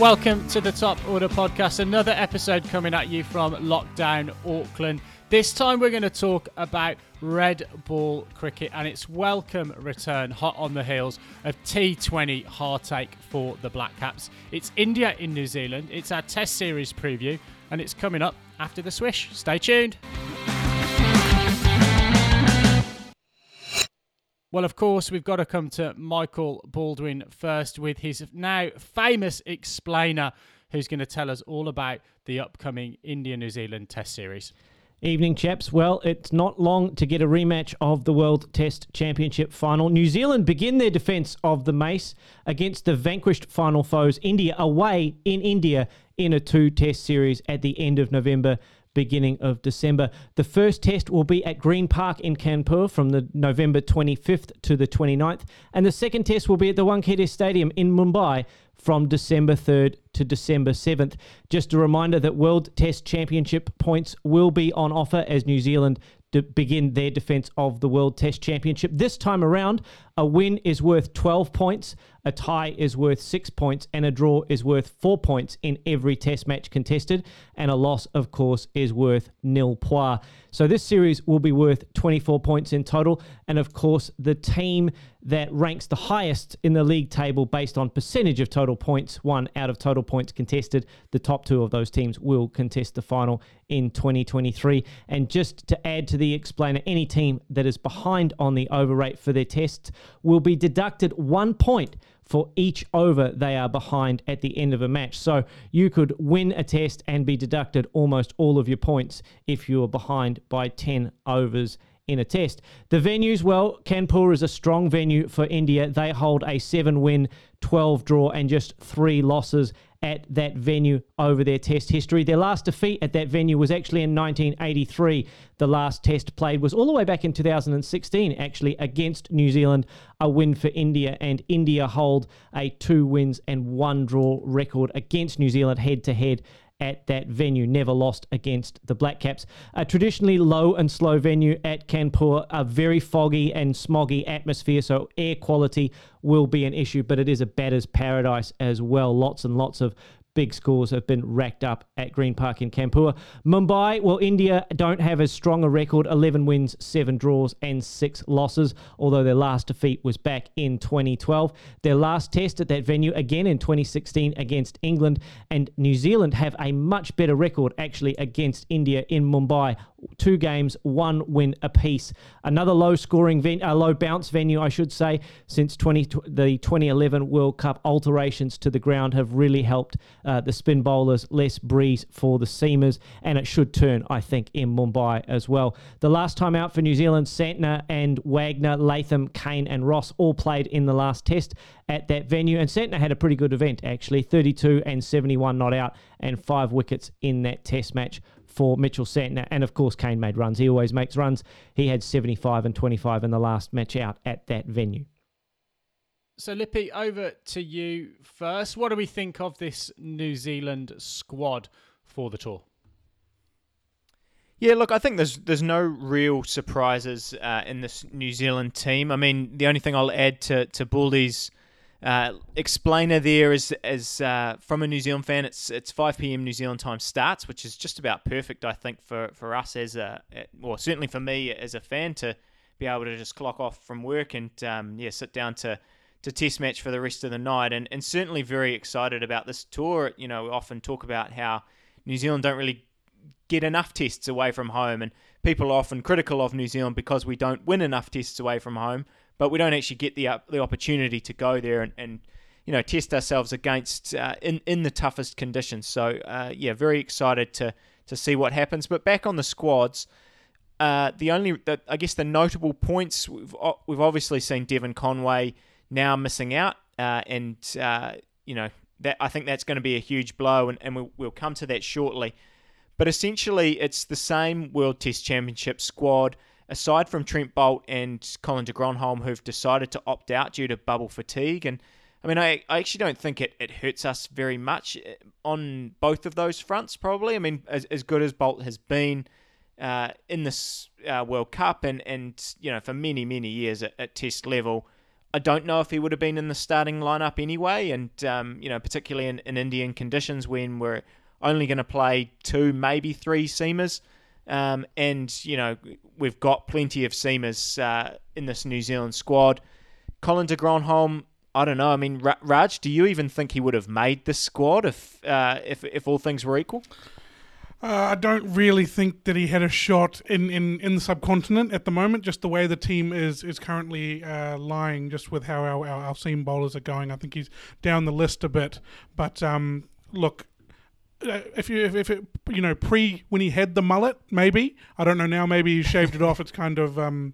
Welcome to the Top Order Podcast. Another episode coming at you from lockdown Auckland. This time we're going to talk about red ball cricket and its welcome return hot on the heels of T20 heartache for the Black Caps. It's India in New Zealand. It's our Test Series preview and it's coming up after the swish. Stay tuned. Well, of course, we've got to come to Michael Baldwin first with his now famous explainer, who's going to tell us all about the upcoming India New Zealand Test Series. Evening, chaps. Well, it's not long to get a rematch of the World Test Championship final. New Zealand begin their defence of the Mace against the vanquished final foes, India, away in India in a two Test series at the end of November beginning of December. The first test will be at Green Park in Kanpur from the November 25th to the 29th, and the second test will be at the Wankhede Stadium in Mumbai from December 3rd to December 7th. Just a reminder that World Test Championship points will be on offer as New Zealand begin their defence of the World Test Championship. This time around, a win is worth 12 points, a tie is worth 6 points, and a draw is worth 4 points in every Test match contested, and a loss, of course, is worth nil points. So this series will be worth 24 points in total, and of course, the team that ranks the highest in the league table based on percentage of total points won out of total points contested. The top two of those teams will contest the final in 2023. And just to add to the explainer, any team that is behind on the over rate for their tests will be deducted one point for each over they are behind at the end of a match. So you could win a test and be deducted almost all of your points if you are behind by 10 overs in a test. The venues, well, Kanpur is a strong venue for India. They hold a seven win, 12 draw, and just three losses at that venue over their test history. Their last defeat at that venue was actually in 1983. The last test played was all the way back in 2016, actually, against New Zealand, a win for India. And India hold a two wins and one draw record against New Zealand head to head at that venue, never lost against the Black Caps. A traditionally low and slow venue at Kanpur, a very foggy and smoggy atmosphere, so air quality will be an issue, but it is a batter's paradise as well. Lots and lots of big scores have been racked up at Green Park in Kanpur. Mumbai, well, India don't have as strong a record 11 wins, 7 draws, and 6 losses, although their last defeat was back in 2012. Their last test at that venue again in 2016 against England, and New Zealand have a much better record actually against India in Mumbai. Two games, one win apiece. Another low scoring, ven- uh, low bounce venue, I should say, since 20, the 2011 World Cup alterations to the ground have really helped uh, the spin bowlers, less breeze for the seamers, and it should turn, I think, in Mumbai as well. The last time out for New Zealand, Santner and Wagner, Latham, Kane, and Ross all played in the last test at that venue, and Santner had a pretty good event actually 32 and 71 not out, and five wickets in that test match for Mitchell Santner. And of course, Kane made runs. He always makes runs. He had 75 and 25 in the last match out at that venue. So, Lippy, over to you first. What do we think of this New Zealand squad for the tour? Yeah, look, I think there's there's no real surprises uh, in this New Zealand team. I mean, the only thing I'll add to to Baldy's uh, explainer there is is uh, from a New Zealand fan. It's it's 5 p.m. New Zealand time starts, which is just about perfect, I think, for for us as a well, certainly for me as a fan to be able to just clock off from work and um, yeah, sit down to to test match for the rest of the night, and, and certainly very excited about this tour. You know, we often talk about how New Zealand don't really get enough tests away from home, and people are often critical of New Zealand because we don't win enough tests away from home, but we don't actually get the the opportunity to go there and, and you know test ourselves against uh, in in the toughest conditions. So uh, yeah, very excited to to see what happens. But back on the squads. Uh, the only, the, I guess, the notable points we've we've obviously seen Devon Conway now missing out, uh, and uh, you know that I think that's going to be a huge blow, and, and we'll, we'll come to that shortly. But essentially, it's the same World Test Championship squad, aside from Trent Boult and Colin de Grandhomme, who've decided to opt out due to bubble fatigue. And I mean, I, I actually don't think it, it hurts us very much uh, on both of those fronts, probably. I mean, as, as good as Boult has been uh, in this uh, World Cup and, and, you know, for many, many years at, at Test level, I don't know if he would have been in the starting lineup anyway, and um, you know, particularly in, in Indian conditions when we're only going to play two, maybe three seamers, um, and you know we've got plenty of seamers uh, in this New Zealand squad. Colin de Grandhomme, I don't know. I mean, Raj, do you even think he would have made the squad if uh, if if all things were equal? Uh, I don't really think that he had a shot in, in, in the subcontinent at the moment. Just the way the team is is currently uh, lying, just with how our, our, our seam bowlers are going, I think he's down the list a bit. But um, look, uh, if you if, if it you know pre when he had the mullet, maybe I don't know now. Maybe he shaved it off. It's kind of um,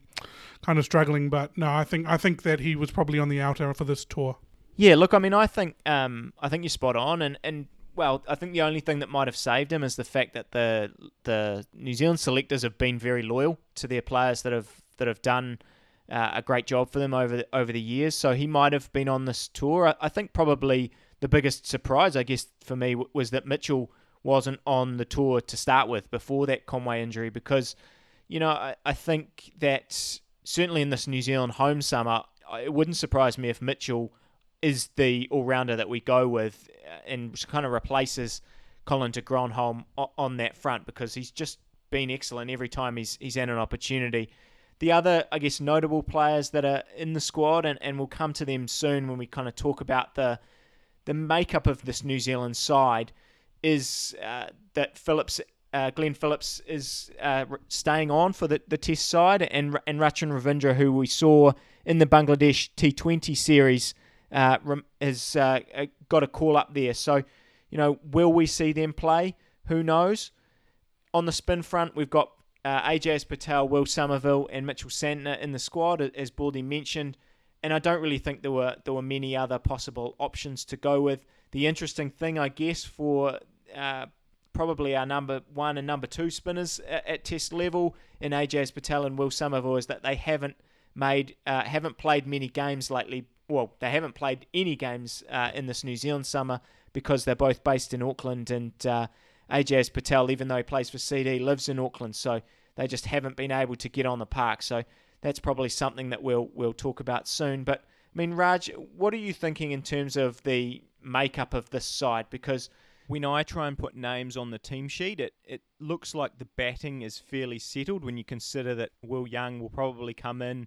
kind of struggling. But no, I think I think that he was probably on the outer for this tour. Yeah, look, I mean, I think um, I think you're spot on, and and well, I think the only thing that might have saved him is the fact that the the New Zealand selectors have been very loyal to their players that have that have done uh, a great job for them over the, over the years. So he might have been on this tour. I, I think probably the biggest surprise, I guess, for me was that Mitchell wasn't on the tour to start with before that Conway injury because, you know, I, I think that certainly in this New Zealand home summer, it wouldn't surprise me if Mitchell is the all rounder that we go with uh, and kind of replaces Colin de Grandhomme on that front because he's just been excellent every time he's he's had an opportunity. The other, I guess, notable players that are in the squad, and, and we'll come to them soon when we kind of talk about the the makeup of this New Zealand side, is uh, that Phillips, uh, Glenn Phillips, is uh, staying on for the, the Test side, and and Rachin Ravindra, who we saw in the Bangladesh T20 series uh, has uh, uh, got a call up there. So, you know, will we see them play? Who knows? On the spin front, we've got uh, Ajaz Patel, Will Somerville, and Mitchell Santner in the squad, as Baldy mentioned. And I don't really think there were there were many other possible options to go with. The interesting thing, I guess, for uh, probably our number one and number two spinners at, at Test level in Ajaz Patel and Will Somerville is that they haven't made uh, haven't played many games lately well, they haven't played any games uh, in this New Zealand summer because they're both based in Auckland. And uh, Ajaz Patel, even though he plays for CD, lives in Auckland, so they just haven't been able to get on the park. So that's probably something that we'll we'll talk about soon. But I mean, Raj, what are you thinking in terms of the makeup of this side? Because when I try and put names on the team sheet, it, it looks like the batting is fairly settled when you consider that Will Young will probably come in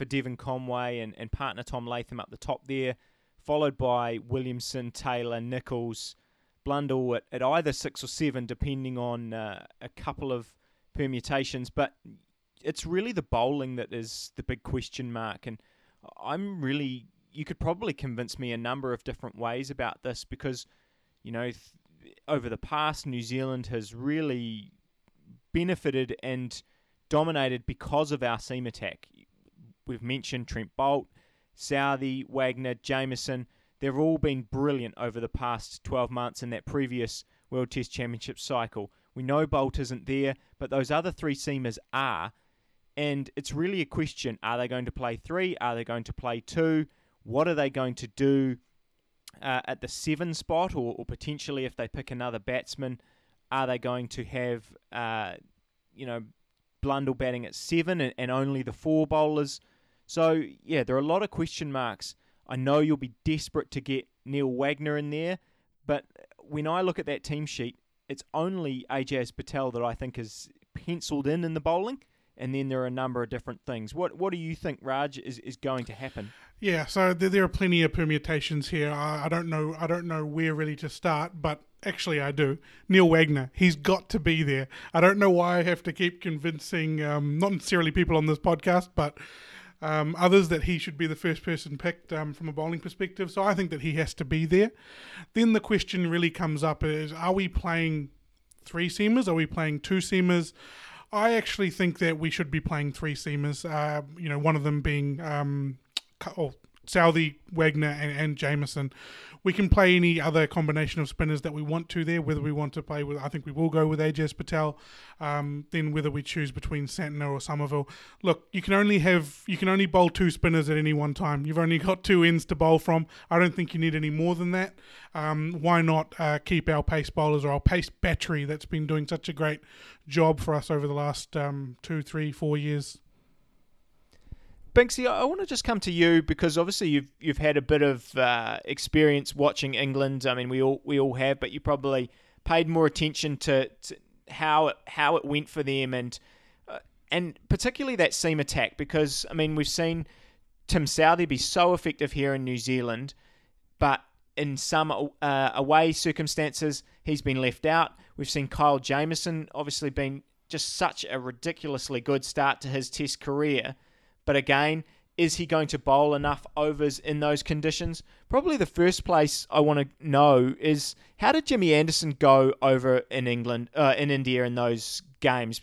for Devon Conway and, and partner Tom Latham up the top there, followed by Williamson, Taylor, Nichols, Blundell at, at either six or seven, depending on uh, a couple of permutations. But it's really the bowling that is the big question mark. And I'm really, you could probably convince me a number of different ways about this because, you know, th- over the past, New Zealand has really benefited and dominated because of our seam attack we've mentioned Trent Boult, Southee, Wagner, Jamieson. They've all been brilliant over the past 12 months in that previous World Test Championship cycle. We know Boult isn't there, but those other three seamers are. And it's really a question are they going to play three? Are they going to play two? What are they going to do uh, at the seven spot? Or, or, potentially, if they pick another batsman, are they going to have, uh, you know, Blundell batting at seven and, and only the four bowlers? So, yeah, there are a lot of question marks. I know you'll be desperate to get Neil Wagner in there, but when I look at that team sheet, it's only Ajaz Patel that I think is penciled in in the bowling, and then there are a number of different things. What what do you think, Raj, is, is going to happen? Yeah, so there, there are plenty of permutations here. I, I don't know I don't know where really to start, but actually I do. Neil Wagner, he's got to be there. I don't know why I have to keep convincing, um, not necessarily people on this podcast, but um, others that he should be the first person picked um, from a bowling perspective. So I think that he has to be there. Then the question really comes up is are we playing three seamers? Are we playing two seamers? I actually think that we should be playing three seamers. Uh, you know, one of them being um, oh, Southee, Wagner, and, and Jamieson we can play any other combination of spinners that we want to there. Whether we want to play with, I think we will go with Ajaz Patel. Um, then whether we choose between Santner or Somerville. Look, you can only have you can only bowl two spinners at any one time. You've only got two ends to bowl from. I don't think you need any more than that. Um, why not uh, keep our pace bowlers or our pace battery that's been doing such a great job for us over the last um, two, three, four years? Binksy, I want to just come to you because obviously you've you've had a bit of uh, experience watching England. I mean, we all we all have, but you probably paid more attention to, to how it, how it went for them and uh, and particularly that seam attack because I mean we've seen Tim Southee be so effective here in New Zealand, but in some uh, away circumstances he's been left out. We've seen Kyle Jamieson obviously been just such a ridiculously good start to his Test career but again, is he going to bowl enough overs in those conditions? Probably the first place I want to know is how did Jimmy Anderson go over in England, uh, in India in those games?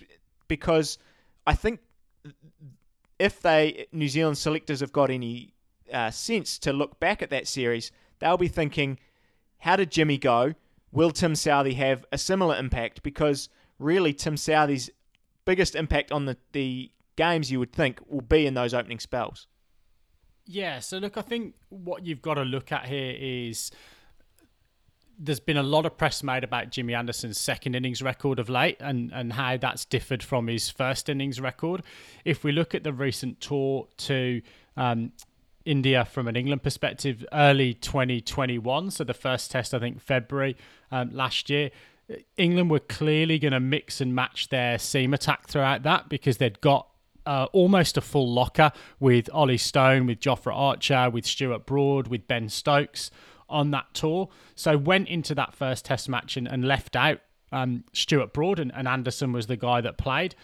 Because I think if they New Zealand selectors have got any uh, sense to look back at that series, they'll be thinking, how did Jimmy go? Will Tim Southee have a similar impact? Because really, Tim Southee's biggest impact on the, the games you would think will be in those opening spells. Yeah, so look, I think what you've got to look at here is there's been a lot of press made about Jimmy Anderson's second innings record of late and, and how that's differed from his first innings record. If we look at the recent tour to um, India from an England perspective, early 2021, so the first test, I think, February um, last year, England were clearly going to mix and match their seam attack throughout that because they'd got uh, almost a full locker with Ollie Stone, with Jofra Archer, with Stuart Broad, with Ben Stokes on that tour. So went into that first test match and, and left out um, Stuart Broad and, and, Anderson was the guy that played.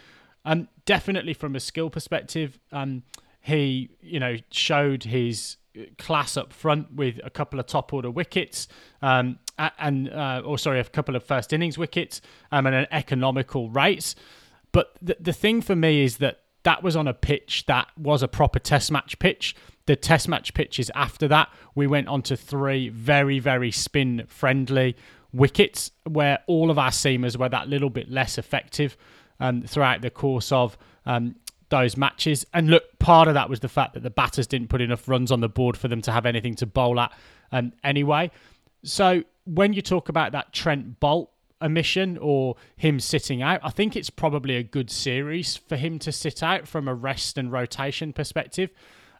Um, definitely from a skill perspective, um, he you know showed his class up front with a couple of top order wickets um, and uh, or sorry a couple of first innings wickets um, and an economical race. But the, the thing for me is that that was on a pitch that was a proper test match pitch. The test match pitches after that, we went on to three very, very spin friendly wickets where all of our seamers were that little bit less effective um, throughout the course of um, those matches. And look, part of that was the fact that the batters didn't put enough runs on the board for them to have anything to bowl at um, anyway. So when you talk about that Trent Boult a mission or him sitting out. I think it's probably a good series for him to sit out from a rest and rotation perspective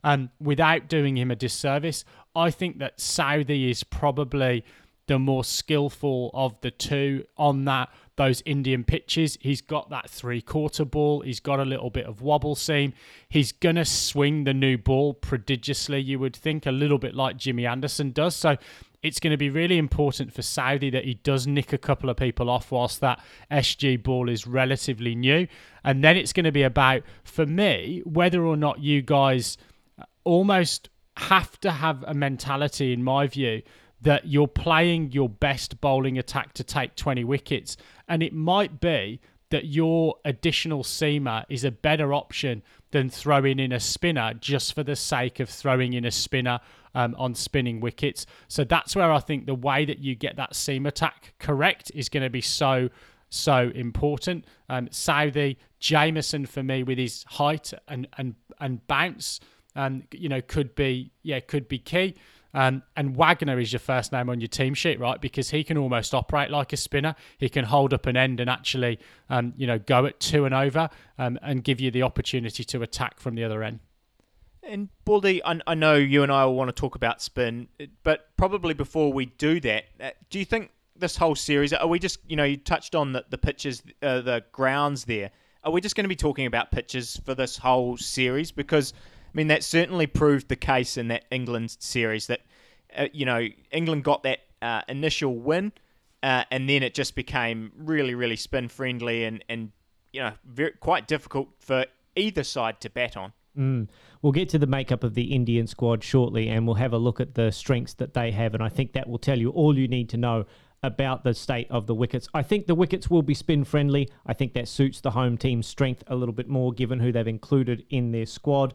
um, without doing him a disservice. I think that Southee is probably the more skillful of the two on that those Indian pitches. He's got that three quarter ball. He's got a little bit of wobble seam. He's going to swing the new ball prodigiously, you would think, a little bit like Jimmy Anderson does. So it's going to be really important for Southee that he does nick a couple of people off whilst that SG ball is relatively new. And then it's going to be about, for me, whether or not you guys uh, almost have to have a mentality, in my view, that you're playing your best bowling attack to take 20 wickets. And it might be that your additional seamer is a better option than throwing in a spinner just for the sake of throwing in a spinner um, on spinning wickets. So that's where I think the way that you get that seam attack correct is going to be so so important. Um, Southee, Jamieson for me with his height and and and bounce, um, you know, could be yeah could be key. Um, and Wagner is your first name on your team sheet, right? Because he can almost operate like a spinner. He can hold up an end and actually, um, you know, go at two and over um, and give you the opportunity to attack from the other end. And Baldy, I, I, know you and I will want to talk about spin, but probably before we do that, uh, do you think this whole series, are we just, you know, you touched on the, the pitches, uh, the grounds there. Are we just going to be talking about pitches for this whole series? Because, I mean, that certainly proved the case in that England series that, uh, you know, England got that uh, initial win uh, and then it just became really, really spin friendly and, and you know, very, quite difficult for either side to bat on. Mm. We'll get to the makeup of the Indian squad shortly and we'll have a look at the strengths that they have. And I think that will tell you all you need to know about the state of the wickets. I think the wickets will be spin friendly. I think that suits the home team's strength a little bit more given who they've included in their squad.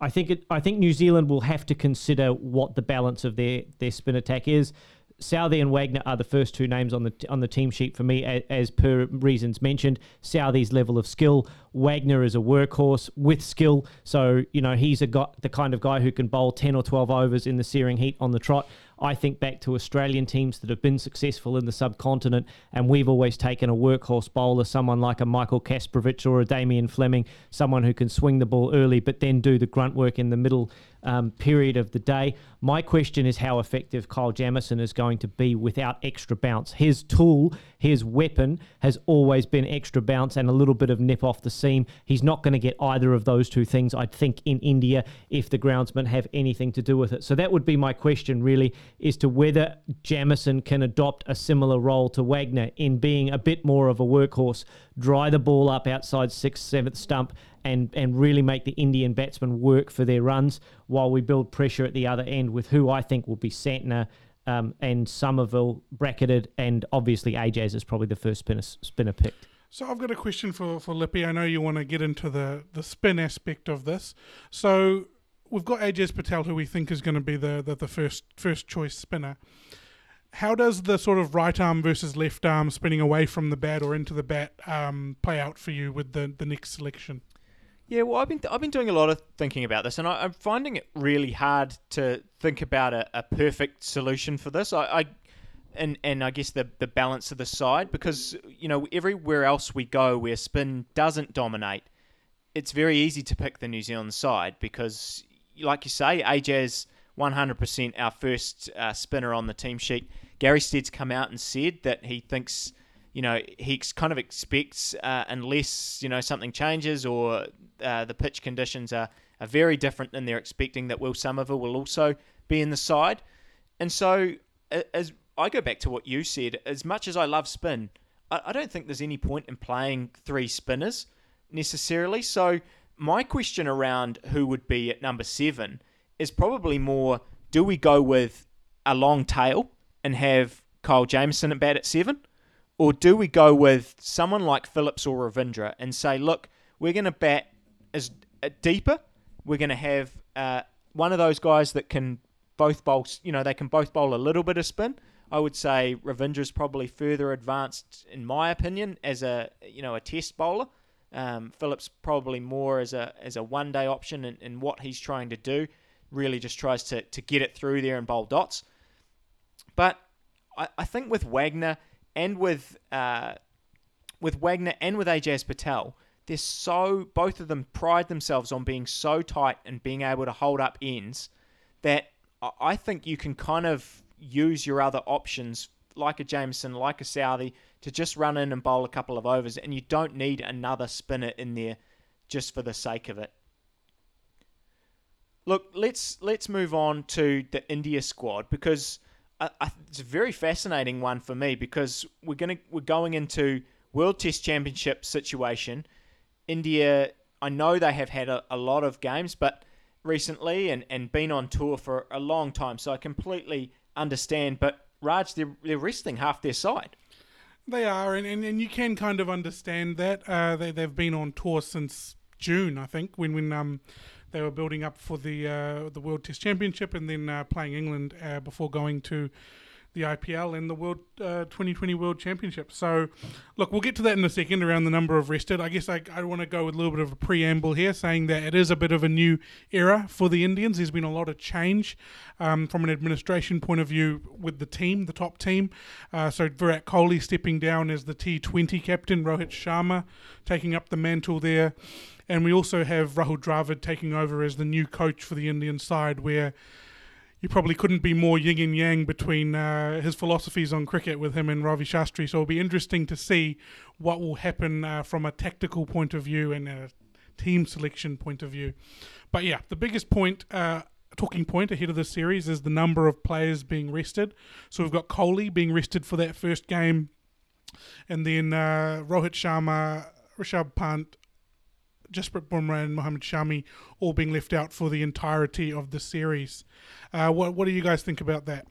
I think it, I think New Zealand will have to consider what the balance of their, their spin attack is. Southee and Wagner are the first two names on the on the team sheet for me, as, as, per reasons mentioned. Southee's level of skill. Wagner is a workhorse with skill, so you know he's a guy, the kind of guy who can bowl ten or twelve overs in the searing heat on the trot. I think back to Australian teams that have been successful in the subcontinent, and we've always taken a workhorse bowler, someone like a Michael Kasprowicz or a Damien Fleming, someone who can swing the ball early but then do the grunt work in the middle um, period of the day. My question is how effective Kyle Jamieson is going to be without extra bounce. His tool, his weapon, has always been extra bounce and a little bit of nip off the seam. He's not going to get either of those two things, I think, in India if the groundsmen have anything to do with it. So that would be my question, really, is to whether Jamieson can adopt a similar role to Wagner in being a bit more of a workhorse, dry the ball up outside sixth, seventh stump, and and really make the Indian batsmen work for their runs while we build pressure at the other end with who I think will be Santner um, and Somerville bracketed, and obviously Ajaz is probably the first spinner spinner picked. So I've got a question for for Lippy. I know you want to get into the the spin aspect of this. So we've got Ajaz Patel, who we think is going to be the, the the first first choice spinner. How does the sort of right arm versus left arm spinning away from the bat or into the bat um, play out for you with the the next selection? Yeah, well, I've been I've been doing a lot of thinking about this, and I, am finding it really hard to think about a, a perfect solution for this. I, I, and and I guess the the balance of the side because you know everywhere else we go where spin doesn't dominate, it's very easy to pick the New Zealand side because, like you say, Ajaz 100% our first uh, spinner on the team sheet. Gary Stead's come out and said that he thinks you know, he kind of expects uh, unless you know something changes or uh, the pitch conditions are, are very different than they're expecting that Will Somerville will also be in the side. And so, as I go back to what you said, as much as I love spin, I, I don't think there's any point in playing three spinners necessarily. So, my question around who would be at number seven is probably more do we go with a long tail and have Kyle Jamieson at bat at seven? Or do we go with someone like Phillips or Ravindra and say, look, we're going to bat as uh, deeper. We're going to have uh, one of those guys that can both bowl. You know, they can both bowl a little bit of spin. I would say Ravindra is probably further advanced, in my opinion, as a you know a test bowler. Um, Phillips probably more as a as a one day option in what he's trying to do. Really, just tries to to get it through there and bowl dots. But I, I think with Wagner and with uh, with Wagner and with Ajaz Patel, they're so both of them pride themselves on being so tight and being able to hold up ends that I think you can kind of use your other options like a Jamieson, like a Southee, to just run in and bowl a couple of overs, and you don't need another spinner in there just for the sake of it. Look, let's let's move on to the India squad because I, I, it's a very fascinating one for me because we're gonna we're going into World Test Championship situation. India, I know they have had a, a lot of games, but recently and, and been on tour for a long time, so I completely understand. But Raj, they're, they're resting half their side. They are, and, and, and you can kind of understand that. Uh, they, they've been on tour since June, I think, when when um they were building up for the uh, the World Test Championship and then uh, playing England uh, before going to the IPL and the World uh, 2020 World Championship. So, look, we'll get to that in a second around the number of rested. I guess I, I want to go with a little bit of a preamble here, saying that it is a bit of a new era for the Indians. There's been a lot of change um, from an administration point of view with the team, the top team. Uh, so, Virat Kohli stepping down as the T20 captain, Rohit Sharma taking up the mantle there. And we also have Rahul Dravid taking over as the new coach for the Indian side, where you probably couldn't be more yin and yang between uh, his philosophies on cricket with him and Ravi Shastri. So it'll be interesting to see what will happen uh, from a tactical point of view and a team selection point of view. But yeah, the biggest point. Uh, talking point ahead of the series is the number of players being rested. So we've got Kohli being rested for that first game, and then uh, Rohit Sharma, Rishabh Pant, Jasprit Bumrah and Mohammad Shami all being left out for the entirety of the series. Uh, what what do you guys think about that?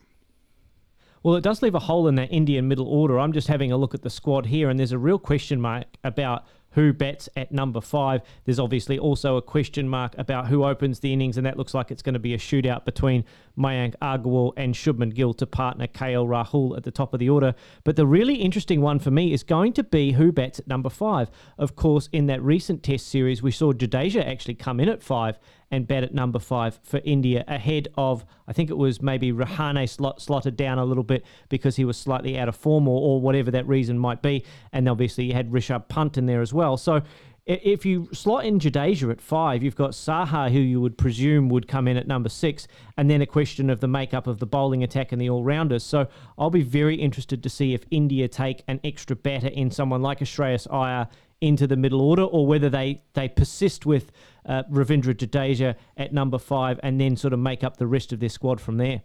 Well, it does leave a hole in that Indian middle order. I'm just having a look at the squad here, and there's a real question mark about who bats at number five. There's obviously also a question mark about who opens the innings, and that looks like it's going to be a shootout between Mayank Agarwal and Shubman Gill to partner KL Rahul at the top of the order. But the really interesting one for me is going to be who bats at number five. Of course, in that recent Test series, we saw Jadeja actually come in at five and bat at number five for India ahead of, I think it was maybe Rahane slot, slotted down a little bit because he was slightly out of form or, or whatever that reason might be. And obviously you had Rishabh Pant in there as well. So if you slot in Jadeja at five, you've got Saha, who you would presume would come in at number six, and then a question of the makeup of the bowling attack and the all rounders. So I'll be very interested to see if India take an extra batter in someone like Shreyas Iyer into the middle order, or whether they, they persist with uh, Ravindra Jadeja at number five and then sort of make up the rest of their squad from there.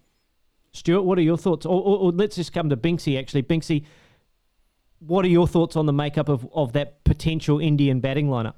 Stuart, what are your thoughts? Or, or, or let's just come to Binksy, actually. Binksy, what are your thoughts on the makeup of, of that potential Indian batting lineup?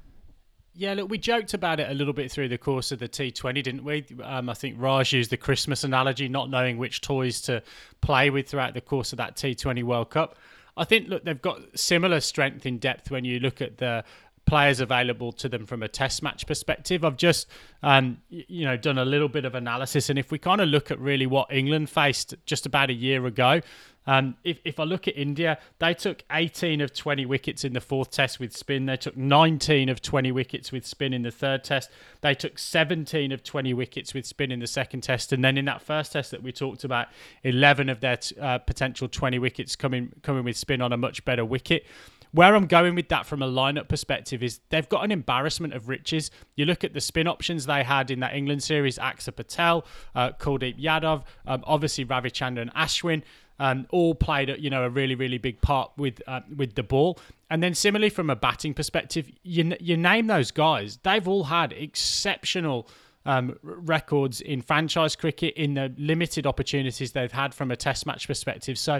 Yeah, look, we joked about it a little bit through the course of the T20, didn't we? Um, I think Raj used the Christmas analogy, not knowing which toys to play with throughout the course of that T20 World Cup. I think look they've got similar strength in depth when you look at the players available to them from a test match perspective. I've just um, you know done a little bit of analysis, and if we kind of look at really what England faced just about a year ago, um, if, if I look at India, they took 18 of 20 wickets in the fourth test with spin. They took 19 of 20 wickets with spin in the third test. They took 17 of 20 wickets with spin in the second test. And then in that first test that we talked about, 11 of their uh, potential 20 wickets coming coming with spin on a much better wicket. Where I'm going with that from a lineup perspective is they've got an embarrassment of riches. You look at the spin options they had in that England series: Axar Patel, uh, Kuldeep Yadav, um, obviously Ravichandran Ashwin um, all played you know a really really big part with uh, with the ball. And then similarly from a batting perspective, you you name those guys, they've all had exceptional. Um, records in franchise cricket in the limited opportunities they've had from a test match perspective. So,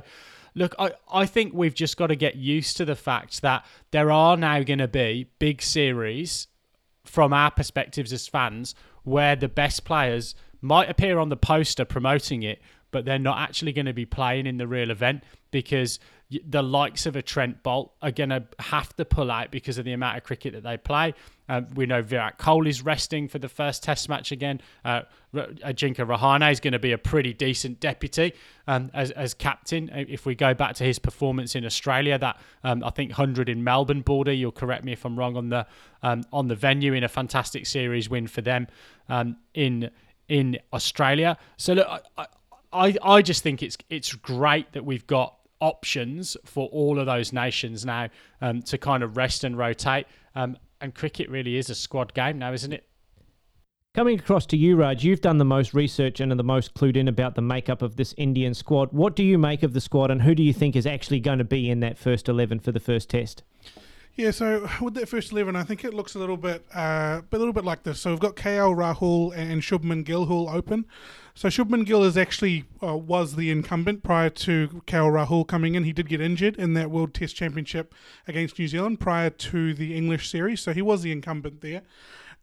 look, I, I think we've just got to get used to the fact that there are now going to be big series from our perspectives as fans where the best players might appear on the poster promoting it, but they're not actually going to be playing in the real event because the likes of a Trent Boult are going to have to pull out because of the amount of cricket that they play. Um, we know Virat Kohli is resting for the first Test match again. Uh, Ajinkya Rahane is going to be a pretty decent deputy um, as, as captain. Uh, if we go back to his performance in Australia, that um, I think hundred in Melbourne border. You'll correct me if I'm wrong on the um, on the venue in a fantastic series win for them um, in in Australia. So look, I, I, I I just think it's it's great that we've got options for all of those nations now um, to kind of rest and rotate. Um, and cricket really is a squad game now, isn't it? Coming across to you, Raj, you've done the most research and are the most clued in about the makeup of this Indian squad. What do you make of the squad, and who do you think is actually going to be in that first 11 for the first test? Yeah, so with that first eleven, I think it looks a little bit, uh, a little bit like this. So we've got KL Rahul and Shubman Gill who will open. So Shubman Gill is actually uh, was the incumbent prior to KL Rahul coming in. He did get injured in that World Test Championship against New Zealand prior to the English series, so he was the incumbent there.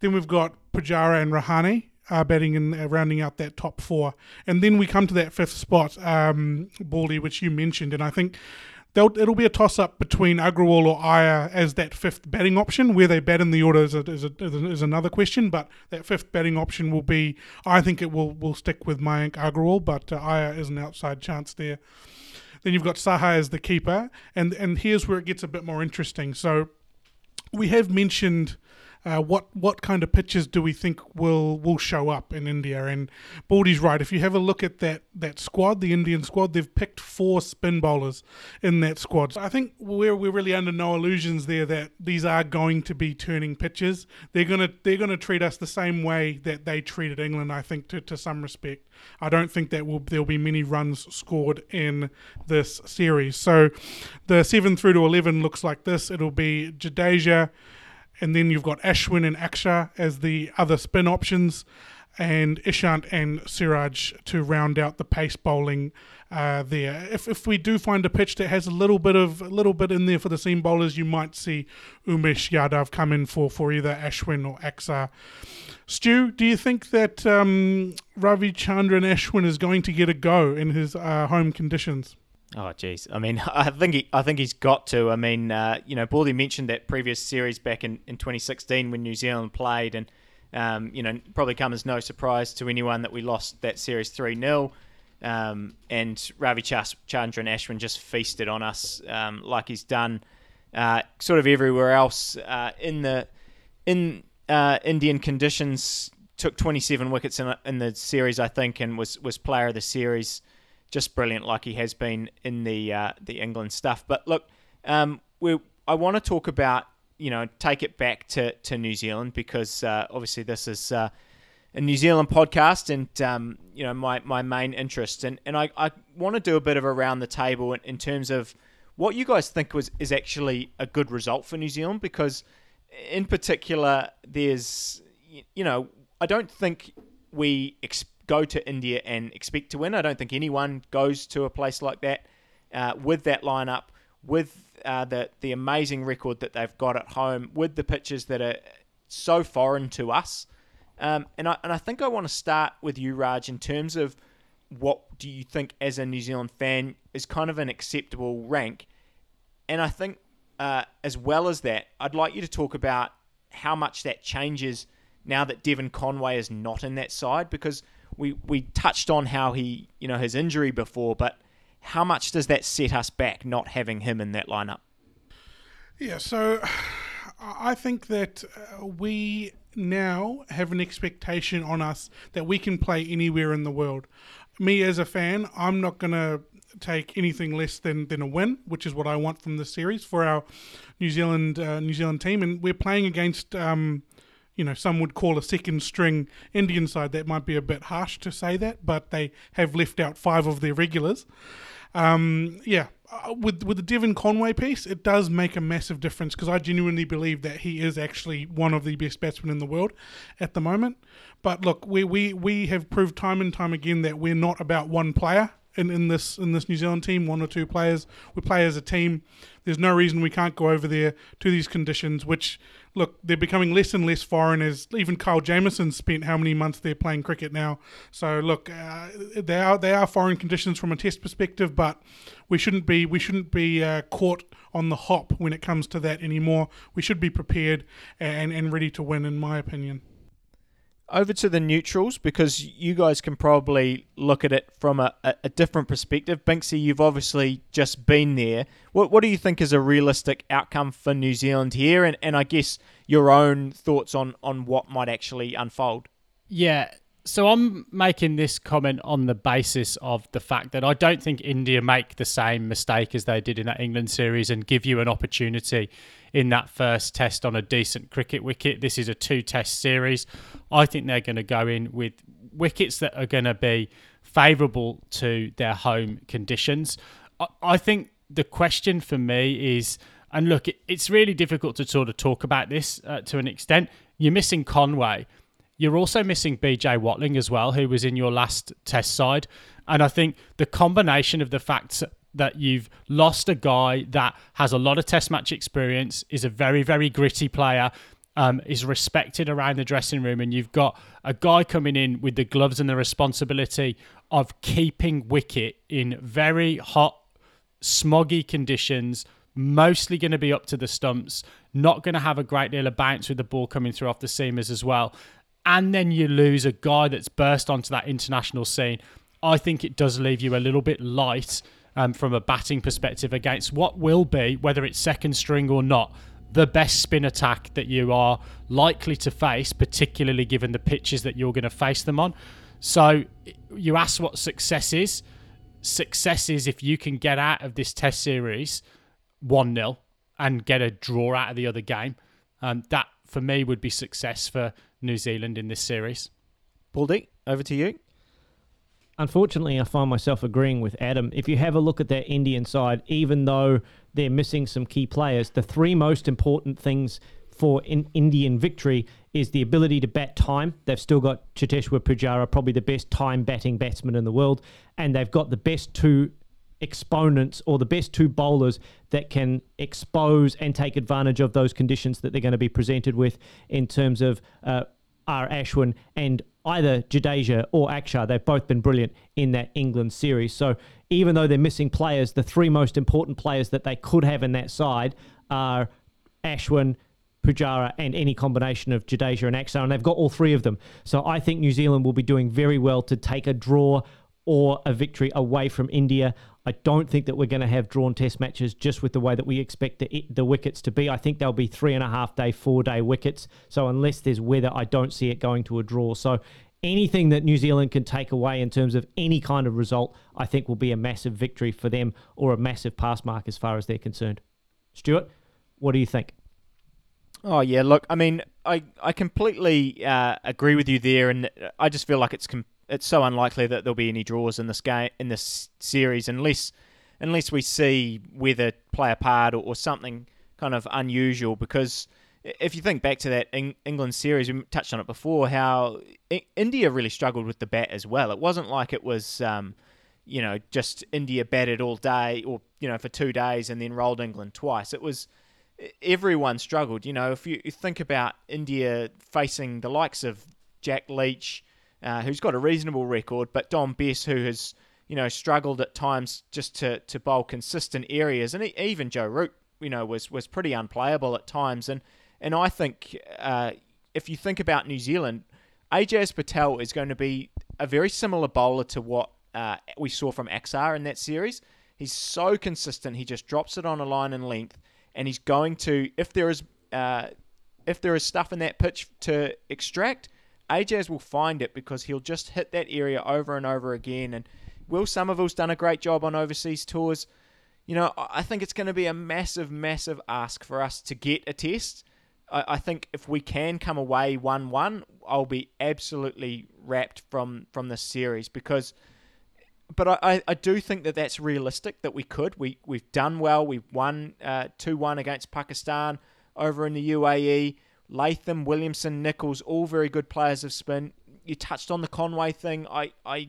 Then we've got Pujara and Rahane, uh, batting and uh, rounding out that top four. And then we come to that fifth spot, um, Baldy, which you mentioned. And I think it'll be a toss up between Agarwal or Iyer as that fifth batting option. Where they bat in the order is, a, is, a, is, another question, but that fifth batting option will be, I think it will, will stick with Mayank Agarwal, but uh, Iyer is an outside chance there. Then you've got Saha as the keeper, and, and here's where it gets a bit more interesting. So we have mentioned uh, what what kind of pitches do we think will will show up in India? And Baldy's right. If you have a look at that that squad, the Indian squad, they've picked four spin bowlers in that squad. So I think we're we're really under no illusions there that these are going to be turning pitches. They're gonna they're gonna treat us the same way that they treated England. I think to to some respect. I don't think that will there'll be many runs scored in this series. So the seven through to eleven looks like this. It'll be Jadeja and then you've got Ashwin and Axar as the other spin options, and Ishant and Siraj to round out the pace bowling uh, there. If if we do find a pitch that has a little bit of a little bit in there for the seam bowlers, you might see Umesh Yadav come in for for either Ashwin or Axar. Stu, do you think that um, Ravichandran Ashwin is going to get a go in his uh, home conditions? Oh, jeez. I mean, I think he, I think he's got to. I mean, uh, you know, Baldy mentioned that previous series back in, in 2016 when New Zealand played, and um, you know, probably come as no surprise to anyone that we lost that series three 0 um, and Ravichandran Ashwin just feasted on us um, like he's done uh, sort of everywhere else uh, in the in uh, Indian conditions. Took 27 wickets in, in the series, I think, and was was player of the series just brilliant, like he has been in the uh, the England stuff. But look, um, we I want to talk about you know take it back to, to New Zealand because uh, obviously this is uh, a New Zealand podcast and um, you know my, my main interest and and I, I want to do a bit of around the table in, in terms of what you guys think was is actually a good result for New Zealand because in particular there's you know I don't think we go to India and expect to win. I don't think anyone goes to a place like that uh, with that lineup, with uh, the the amazing record that they've got at home, with the pitches that are so foreign to us. Um, and I and I think I want to start with you, Raj, in terms of what do you think as a New Zealand fan is kind of an acceptable rank, and I think uh, as well as that, I'd like you to talk about how much that changes now that Devon Conway is not in that side because we we touched on how he you know his injury before, but how much does that set us back not having him in that lineup? Yeah, so I think that uh, we now have an expectation on us that we can play anywhere in the world. Me as a fan, I'm not going to take anything less than, than a win, which is what I want from this series for our New Zealand uh, New Zealand team, and we're playing against um, you know, some would call a second string Indian side. That might be a bit harsh to say that, but they have left out five of their regulars. Um, yeah, uh, with with the Devon Conway piece, it does make a massive difference because I genuinely believe that he is actually one of the best batsmen in the world at the moment. But look, we we, we have proved time and time again that we're not about one player in, in this in this New Zealand team, one or two players. We play as a team. There's no reason we can't go over there to these conditions, which look, they're becoming less and less foreign as even Kyle Jamieson spent how many months there playing cricket now. So look, uh, they are they are foreign conditions from a test perspective, but we shouldn't be we shouldn't be uh, caught on the hop when it comes to that anymore. We should be prepared and and ready to win, in my opinion over to the neutrals because you guys can probably look at it from a, a, different perspective. Binksy, you've obviously just been there. What, what do you think is a realistic outcome for New Zealand here? And, and I guess your own thoughts on, on what might actually unfold. Yeah. So I'm making this comment on the basis of the fact that I don't think India make the same mistake as they did in that England series and give you an opportunity in that first test on a decent cricket wicket. This is a two test series. I think they're going to go in with wickets that are going to be favourable to their home conditions. I, I think the question for me is, and look, it, it's really difficult to sort of talk about this uh, to an extent. You're missing Conway. You're also missing BJ Watling as well, who was in your last test side. And I think the combination of the fact that you've lost a guy that has a lot of test match experience, is a very, very gritty player, um, is respected around the dressing room, and you've got a guy coming in with the gloves and the responsibility of keeping wicket in very hot, smoggy conditions, mostly going to be up to the stumps, not going to have a great deal of bounce with the ball coming through off the seamers as well. And then you lose a guy that's burst onto that international scene. I think it does leave you a little bit light um, from a batting perspective against what will be, whether it's second string or not, the best spin attack that you are likely to face, particularly given the pitches that you're going to face them on. So you ask what success is. Success is if you can get out of this test series 1 0 and get a draw out of the other game. Um, that, for me, would be success for New Zealand in this series. Baldy, over to you. Unfortunately, I find myself agreeing with Adam. If you have a look at that Indian side, even though they're missing some key players, the three most important things for an Indian victory is the ability to bat time. They've still got Cheteshwar Pujara, probably the best time batting batsman in the world, and they've got the best two exponents or the best two bowlers that can expose and take advantage of those conditions that they're going to be presented with in terms of uh, are Ashwin and either Jadeja or Akshar. They've both been brilliant in that England series. So even though they're missing players, the three most important players that they could have in that side are Ashwin, Pujara, and any combination of Jadeja and Akshar, and they've got all three of them. So I think New Zealand will be doing very well to take a draw or a victory away from India. I don't think that we're going to have drawn test matches just with the way that we expect the, the wickets to be. I think they'll be three and a half day, four day wickets. So unless there's weather, I don't see it going to a draw. So anything that New Zealand can take away in terms of any kind of result, I think will be a massive victory for them or a massive pass mark as far as they're concerned. Stuart, what do you think? Oh yeah, look, I mean, I I completely uh, agree with you there, and I just feel like it's com- it's so unlikely that there'll be any draws in this game in this series unless unless we see weather play a part or, or something kind of unusual. Because if you think back to that Eng- England series, we touched on it before, how India really struggled with the bat as well. It wasn't like it was. Um, you know, just India batted all day or, you know, for two days and then rolled England twice. It was everyone struggled. You know, if you think about India facing the likes of Jack Leach, uh, who's got a reasonable record, but Dom Bess, who has you know struggled at times just to to bowl consistent areas, and even Joe Root, you know, was was pretty unplayable at times. And and I think uh, if you think about New Zealand, Ajaz Patel is going to be a very similar bowler to what uh, we saw from Axar in that series. He's so consistent; he just drops it on a line and length, and he's going to if there is uh, if there is stuff in that pitch to extract Ajaz will find it because he'll just hit that area over and over again. And Will Somerville's done a great job on overseas tours. You know, I think it's going to be a massive, massive ask for us to get a test. I, I think if we can come away 1 1, I'll be absolutely wrapped from, from this series because. But I, I do think that that's realistic that we could. We, we've done well. We've won uh, 2 uh, 1 against Pakistan over in the UAE. Latham, Williamson, Nicholls, all very good players of spin. You touched on the Conway thing. I, I,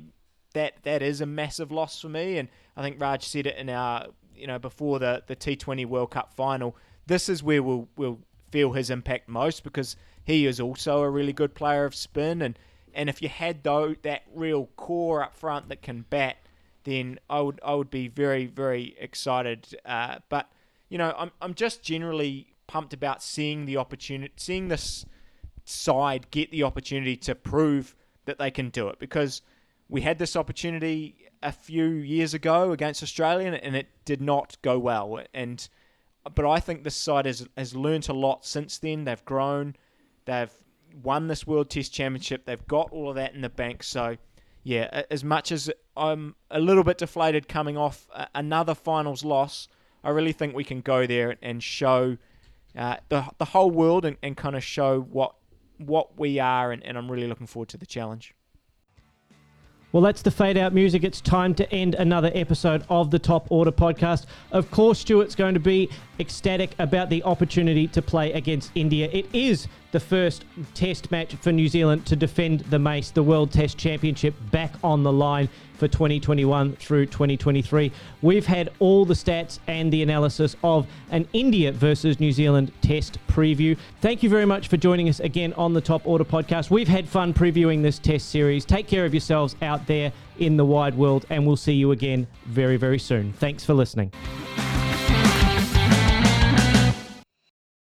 that that is a massive loss for me, and I think Raj said it in our, you know, before the the T20 World Cup final. This is where we'll we'll feel his impact most because he is also a really good player of spin, and and if you had though that real core up front that can bat, then I would I would be very very excited. Uh, but you know, I'm I'm just generally pumped about seeing the opportunity, seeing this side get the opportunity to prove that they can do it because we had this opportunity a few years ago against Australia and it did not go well. And but I think this side has has learned a lot since then. They've grown, they've won this World Test Championship. They've got all of that in the bank. So yeah, as much as I'm a little bit deflated coming off another finals loss, I really think we can go there and show uh, the the whole world and, and kind of show what what we are, and, and I'm really looking forward to the challenge. Well, that's the fade out music. It's time to end another episode of the Top Order podcast. Of course, Stuart's going to be ecstatic about the opportunity to play against India. It is the first test match for New Zealand to defend the Mace, the World Test Championship, back on the line for 2021 through 2023. We've had all the stats and the analysis of an India versus New Zealand test preview. Thank you very much for joining us again on the Top Order podcast. We've had fun previewing this test series. Take care of yourselves out there in the wide world, and we'll see you again very, very soon. Thanks for listening.